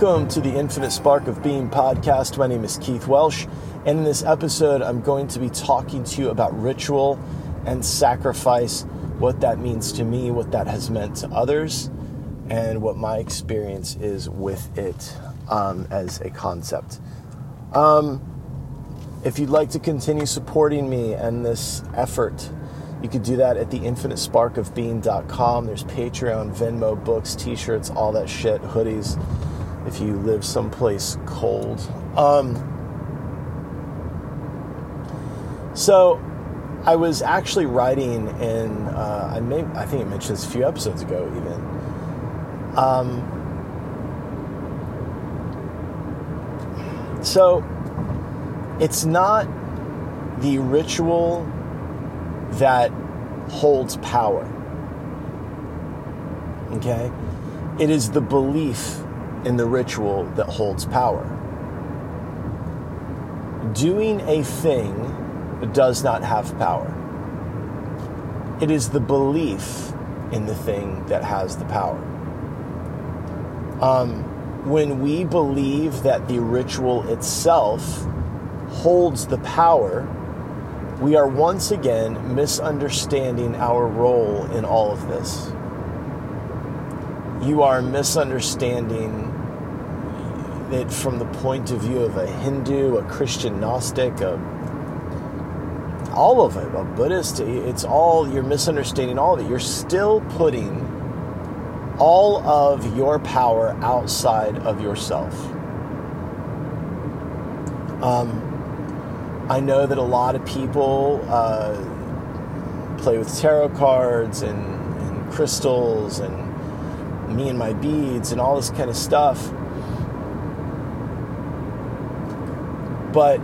Welcome to the Infinite Spark of Being podcast. My name is Keith Welsh, and in this episode, I'm going to be talking to you about ritual and sacrifice, what that means to me, what that has meant to others, and what my experience is with it um, as a concept. Um, if you'd like to continue supporting me and this effort, you could do that at the infinitesparkofbeing.com. There's Patreon, Venmo, books, t shirts, all that shit, hoodies if you live someplace cold. Um, so I was actually writing in, uh, I, may, I think I mentioned this a few episodes ago even. Um, so it's not the ritual that holds power. Okay? It is the belief in the ritual that holds power. Doing a thing does not have power. It is the belief in the thing that has the power. Um, when we believe that the ritual itself holds the power, we are once again misunderstanding our role in all of this. You are misunderstanding it from the point of view of a Hindu, a Christian Gnostic, a, all of it, a Buddhist. It's all, you're misunderstanding all of it. You're still putting all of your power outside of yourself. Um, I know that a lot of people uh, play with tarot cards and, and crystals and me and my beads and all this kind of stuff. But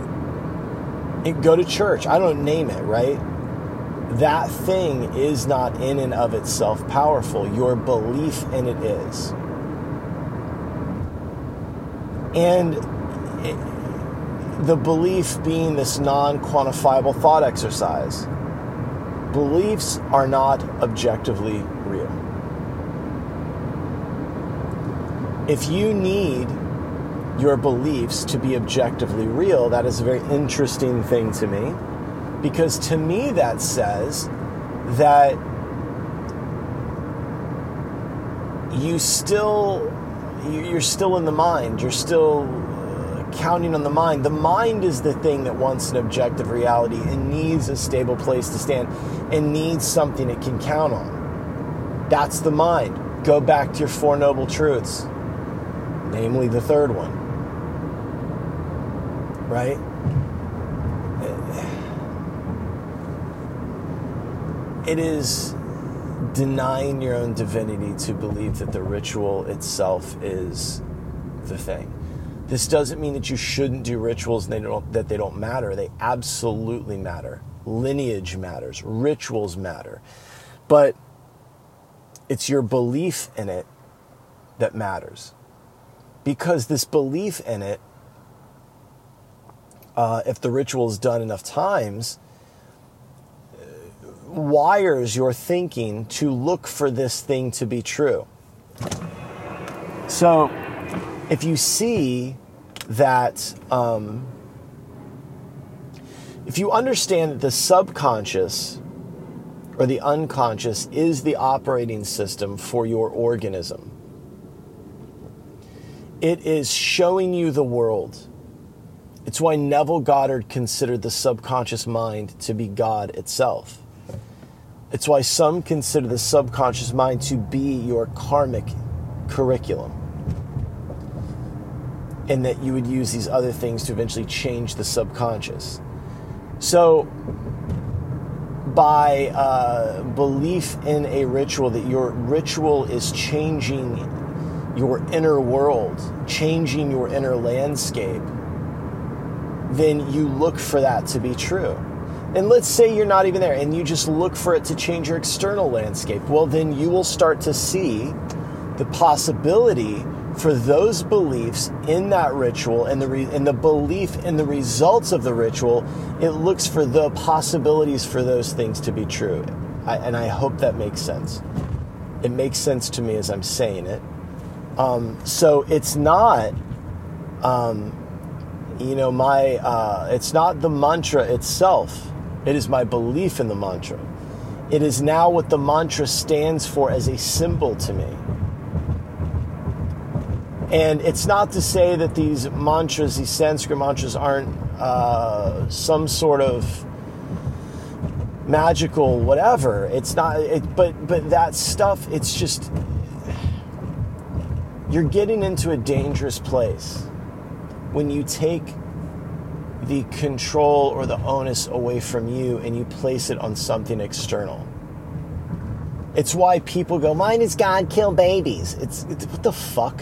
go to church. I don't name it, right? That thing is not in and of itself powerful. Your belief in it is. And it, the belief being this non quantifiable thought exercise. Beliefs are not objectively real. If you need your beliefs to be objectively real, that is a very interesting thing to me. Because to me, that says that you still, you're still in the mind, you're still uh, counting on the mind. The mind is the thing that wants an objective reality and needs a stable place to stand and needs something it can count on. That's the mind. Go back to your Four Noble Truths, namely the third one. Right? It is denying your own divinity to believe that the ritual itself is the thing. This doesn't mean that you shouldn't do rituals and they don't, that they don't matter. They absolutely matter. Lineage matters, rituals matter. But it's your belief in it that matters. Because this belief in it, uh, if the ritual is done enough times, wires your thinking to look for this thing to be true. So, if you see that, um, if you understand that the subconscious or the unconscious is the operating system for your organism, it is showing you the world. It's why Neville Goddard considered the subconscious mind to be God itself. It's why some consider the subconscious mind to be your karmic curriculum and that you would use these other things to eventually change the subconscious. So, by uh, belief in a ritual, that your ritual is changing your inner world, changing your inner landscape, then you look for that to be true. And let's say you're not even there and you just look for it to change your external landscape. Well, then you will start to see the possibility for those beliefs in that ritual and the, re- and the belief in the results of the ritual, it looks for the possibilities for those things to be true. I, and I hope that makes sense. It makes sense to me as I'm saying it. Um, so it's not, um, you know, my, uh, it's not the mantra itself. It is my belief in the mantra. It is now what the mantra stands for as a symbol to me. And it's not to say that these mantras, these Sanskrit mantras, aren't uh, some sort of magical whatever. It's not. It, but but that stuff. It's just you're getting into a dangerous place when you take the control or the onus away from you and you place it on something external. It's why people go, "Mine is God, kill babies." It's, it's what the fuck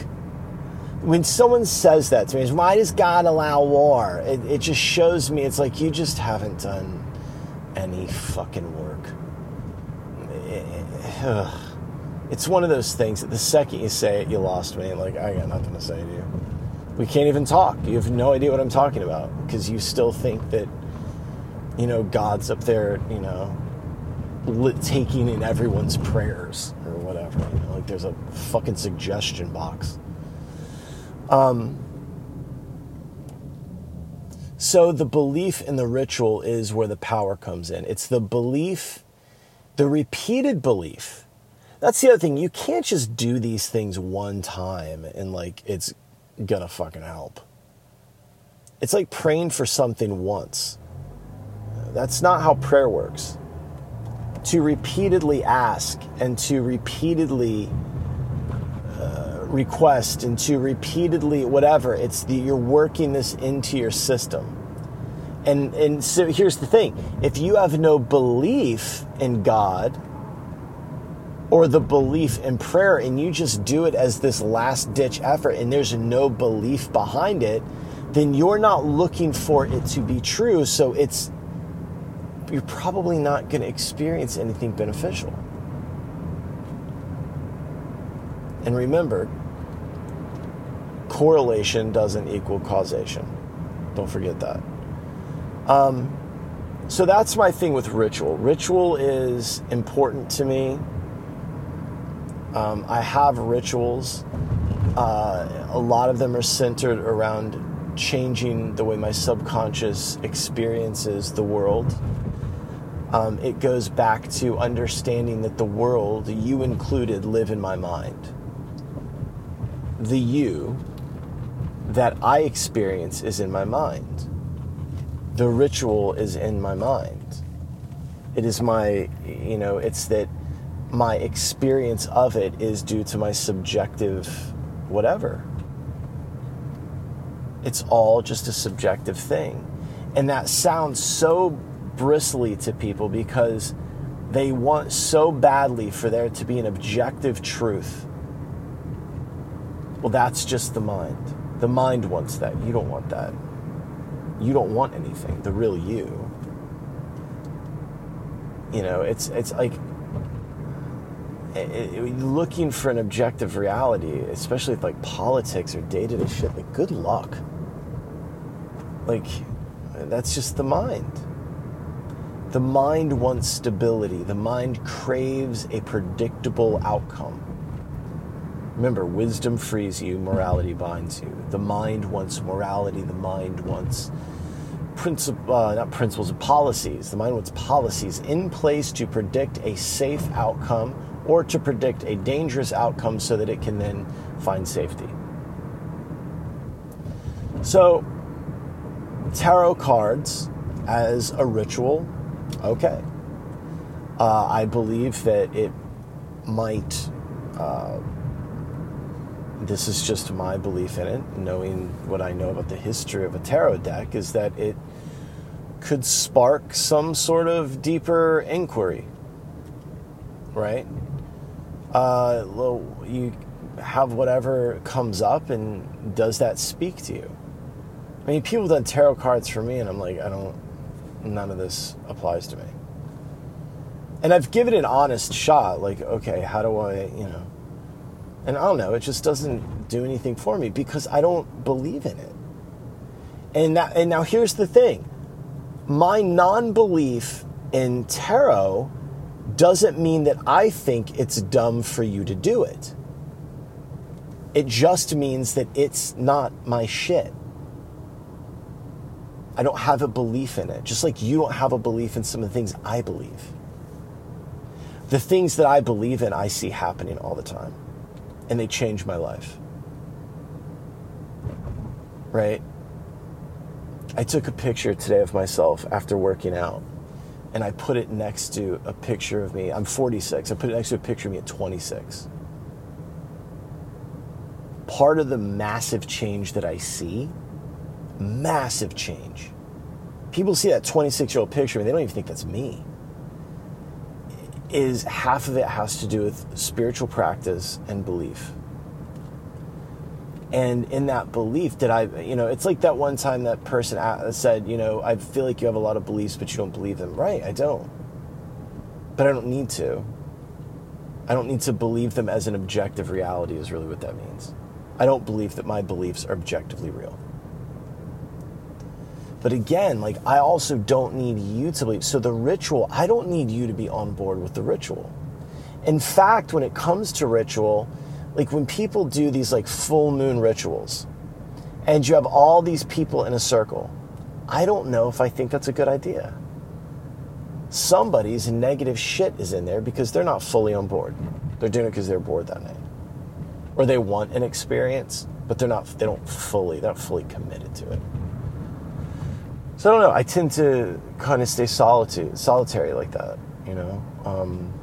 when someone says that to me, why does God allow war? It, it, just shows me it's like you just haven't done any fucking work. Eh, eh, eh, it's one of those things that the second you say it, you lost me. Like, I got nothing to say to you. We can't even talk. You have no idea what I'm talking about because you still think that, you know, God's up there, you know, taking in everyone's prayers or whatever. You know, like there's a fucking suggestion box. Um, so the belief in the ritual is where the power comes in. It's the belief, the repeated belief. That's the other thing. You can't just do these things one time and like it's gonna fucking help. It's like praying for something once. That's not how prayer works. To repeatedly ask and to repeatedly uh, request and to repeatedly whatever it's the, you're working this into your system and and so here's the thing if you have no belief in god or the belief in prayer and you just do it as this last ditch effort and there's no belief behind it then you're not looking for it to be true so it's you're probably not going to experience anything beneficial and remember, correlation doesn't equal causation. Don't forget that. Um, so that's my thing with ritual. Ritual is important to me. Um, I have rituals. Uh, a lot of them are centered around changing the way my subconscious experiences the world. Um, it goes back to understanding that the world, you included, live in my mind the you that I experience is in my mind. The ritual is in my mind. It is my, you know, it's that my experience of it is due to my subjective whatever. It's all just a subjective thing. And that sounds so bristly to people because they want so badly for there to be an objective truth well, that's just the mind. The mind wants that. You don't want that. You don't want anything. The real you. You know, it's it's like looking for an objective reality, especially with like politics or data to shit. Like, good luck. Like, that's just the mind. The mind wants stability. The mind craves a predictable outcome. Remember, wisdom frees you, morality binds you. The mind wants morality, the mind wants princip- uh, not principles, policies. The mind wants policies in place to predict a safe outcome or to predict a dangerous outcome so that it can then find safety. So, tarot cards as a ritual, okay. Uh, I believe that it might. Uh, this is just my belief in it, knowing what I know about the history of a tarot deck, is that it could spark some sort of deeper inquiry, right? Uh, you have whatever comes up, and does that speak to you? I mean, people done tarot cards for me, and I'm like, I don't, none of this applies to me. And I've given an honest shot, like, okay, how do I, you know, and I don't know, it just doesn't do anything for me because I don't believe in it. And, that, and now here's the thing my non belief in tarot doesn't mean that I think it's dumb for you to do it. It just means that it's not my shit. I don't have a belief in it, just like you don't have a belief in some of the things I believe. The things that I believe in, I see happening all the time, and they change my life. Right? I took a picture today of myself after working out, and I put it next to a picture of me. I'm 46. I put it next to a picture of me at 26. Part of the massive change that I see massive change. People see that 26 year old picture and they don't even think that's me. Is half of it has to do with spiritual practice and belief. And in that belief, did I, you know, it's like that one time that person said, you know, I feel like you have a lot of beliefs, but you don't believe them. Right, I don't. But I don't need to. I don't need to believe them as an objective reality, is really what that means. I don't believe that my beliefs are objectively real. But again, like I also don't need you to believe. So the ritual, I don't need you to be on board with the ritual. In fact, when it comes to ritual, like when people do these like full moon rituals and you have all these people in a circle, I don't know if I think that's a good idea. Somebody's negative shit is in there because they're not fully on board. They're doing it because they're bored that night. Or they want an experience, but they're not they don't fully, they're not fully committed to it. So I don't know. I tend to kind of stay solitude, solitary like that, you know. Um,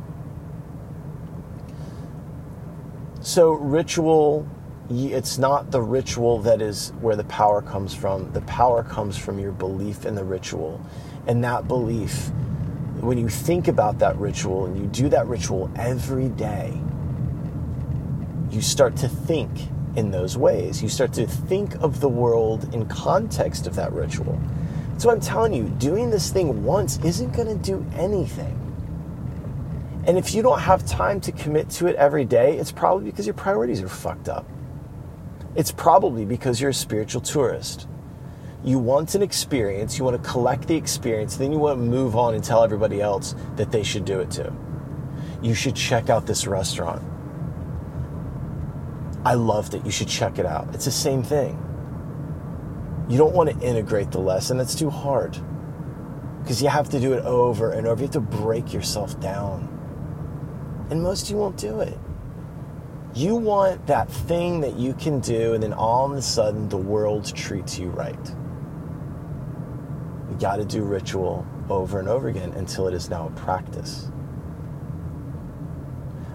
so ritual, it's not the ritual that is where the power comes from. The power comes from your belief in the ritual, and that belief. When you think about that ritual and you do that ritual every day, you start to think in those ways. You start to think of the world in context of that ritual. So I'm telling you, doing this thing once isn't going to do anything. And if you don't have time to commit to it every day, it's probably because your priorities are fucked up. It's probably because you're a spiritual tourist. You want an experience, you want to collect the experience, then you want to move on and tell everybody else that they should do it too. You should check out this restaurant. I loved it. You should check it out. It's the same thing. You don't want to integrate the lesson, that's too hard. Because you have to do it over and over. You have to break yourself down. And most of you won't do it. You want that thing that you can do, and then all of a sudden the world treats you right. You got to do ritual over and over again until it is now a practice.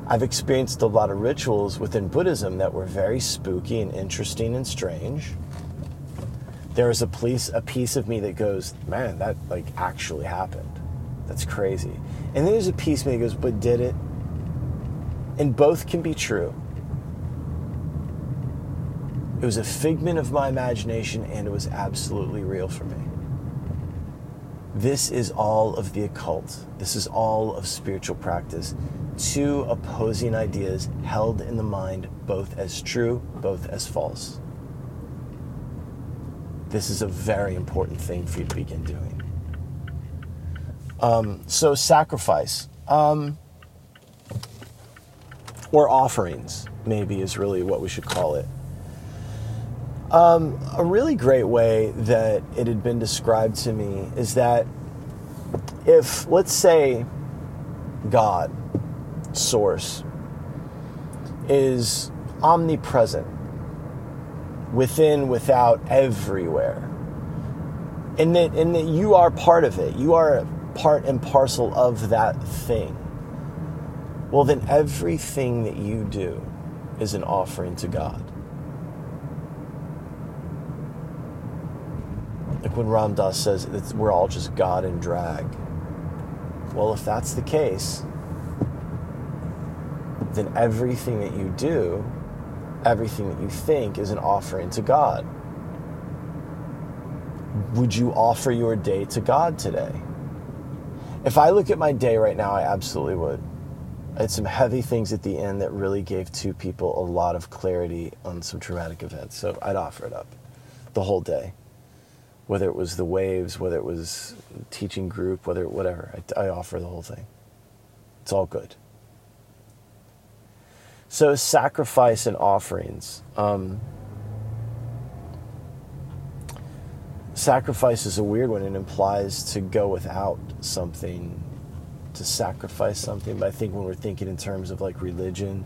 I've experienced a lot of rituals within Buddhism that were very spooky and interesting and strange there is a piece a piece of me that goes, man, that like actually happened. That's crazy. And then there's a piece of me that goes, but did it? And both can be true. It was a figment of my imagination and it was absolutely real for me. This is all of the occult. This is all of spiritual practice. Two opposing ideas held in the mind, both as true, both as false this is a very important thing for you to begin doing. Um, so, sacrifice um, or offerings, maybe, is really what we should call it. Um, a really great way that it had been described to me is that if, let's say, God, Source, is omnipresent, within, without, everywhere. And that, and that you are part of it. You are part and parcel of that thing. Well, then everything that you do is an offering to God. Like when Ram Dass says that we're all just God in drag. Well, if that's the case, then everything that you do everything that you think is an offering to God. Would you offer your day to God today? If I look at my day right now, I absolutely would. I had some heavy things at the end that really gave two people a lot of clarity on some traumatic events. So I'd offer it up the whole day. Whether it was the waves, whether it was teaching group, whether whatever, I, I offer the whole thing. It's all good. So, sacrifice and offerings. Um, sacrifice is a weird one. It implies to go without something, to sacrifice something. But I think when we're thinking in terms of like religion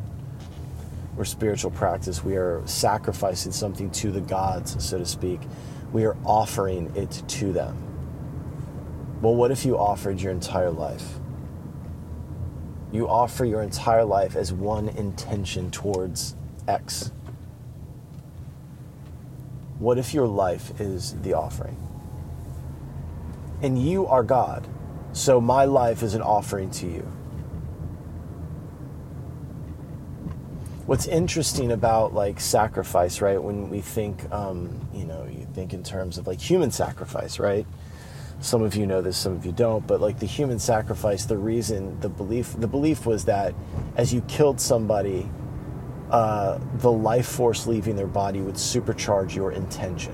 or spiritual practice, we are sacrificing something to the gods, so to speak. We are offering it to them. Well, what if you offered your entire life? You offer your entire life as one intention towards X what if your life is the offering? And you are God, so my life is an offering to you. What's interesting about like sacrifice, right? When we think, um, you know, you think in terms of like human sacrifice, right? Some of you know this, some of you don't, but like the human sacrifice, the reason, the belief, the belief was that as you killed somebody, uh, the life force leaving their body would supercharge your intention,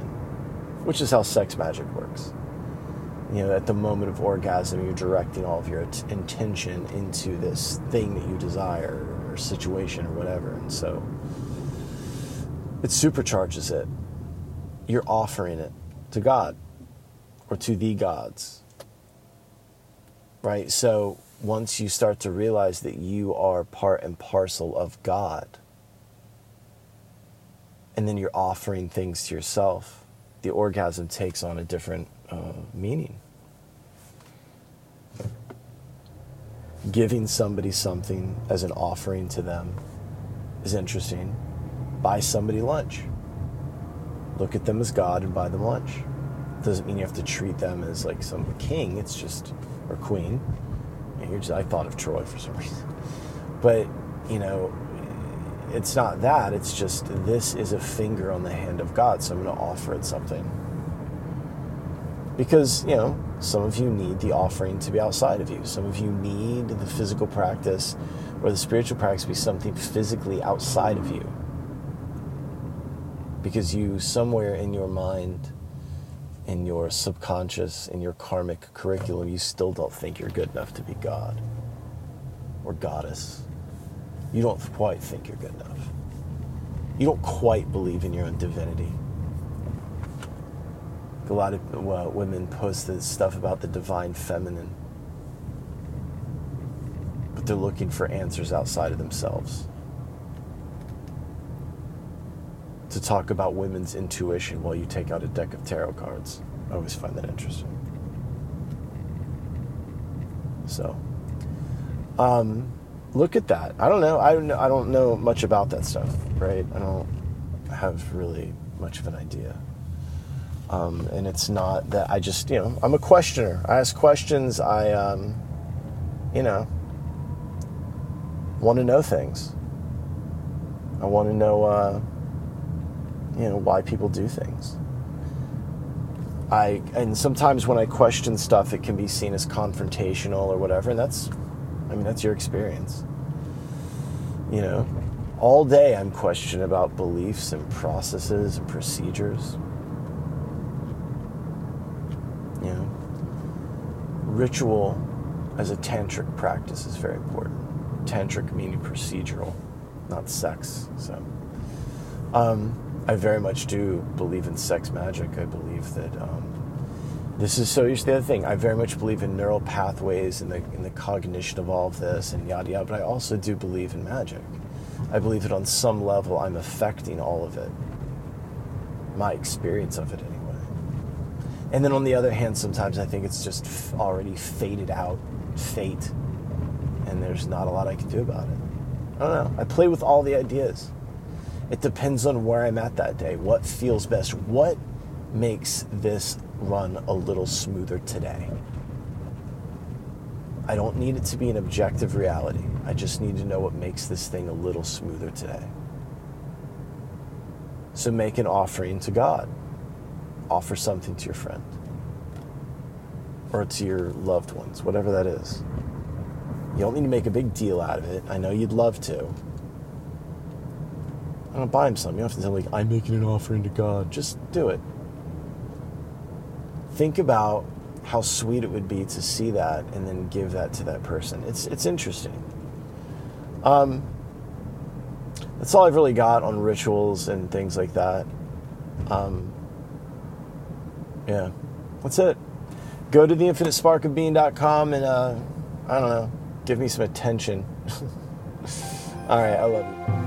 which is how sex magic works. You know, at the moment of orgasm, you're directing all of your intention into this thing that you desire or situation or whatever. And so it supercharges it. You're offering it to God or to the gods. Right? So once you start to realize that you are part and parcel of God, and then you're offering things to yourself, the orgasm takes on a different uh, meaning. Giving somebody something as an offering to them is interesting. Buy somebody lunch. Look at them as God and buy them lunch. Doesn't mean you have to treat them as like some king. It's just or queen. Just, I thought of Troy for some reason, but you know, it's not that. It's just this is a finger on the hand of God, so I'm going to offer it something. Because, you know, some of you need the offering to be outside of you. Some of you need the physical practice or the spiritual practice to be something physically outside of you. Because you, somewhere in your mind, in your subconscious, in your karmic curriculum, you still don't think you're good enough to be God or goddess you don't quite think you're good enough. You don't quite believe in your own divinity. A lot of well, women post this stuff about the divine feminine, but they're looking for answers outside of themselves. To talk about women's intuition while you take out a deck of tarot cards. I always find that interesting. So, um, look at that. I don't know. I don't know, I don't know much about that stuff, right? I don't have really much of an idea. Um, and it's not that I just, you know, I'm a questioner. I ask questions. I, um, you know, want to know things. I want to know, uh, you know, why people do things. I and sometimes when I question stuff, it can be seen as confrontational or whatever, and that's I mean, that's your experience. You know, all day I'm questioning about beliefs and processes and procedures. You know, ritual as a tantric practice is very important. Tantric meaning procedural, not sex. So, um, I very much do believe in sex magic. I believe that um, this is so here's the other thing i very much believe in neural pathways and the, in the cognition of all of this and yada yada but i also do believe in magic i believe that on some level i'm affecting all of it my experience of it anyway and then on the other hand sometimes i think it's just already faded out fate and there's not a lot i can do about it i don't know i play with all the ideas it depends on where i'm at that day what feels best what makes this run a little smoother today. I don't need it to be an objective reality. I just need to know what makes this thing a little smoother today. So make an offering to God. Offer something to your friend or to your loved ones, whatever that is. You don't need to make a big deal out of it. I know you'd love to. I don't buy him something. You don't have to tell me, I'm making an offering to God. Just do it think about how sweet it would be to see that and then give that to that person. It's it's interesting. Um, that's all I've really got on rituals and things like that. Um, yeah, that's it. Go to theinfinitesparkofbeing.com and, uh, I don't know, give me some attention. all right, I love you.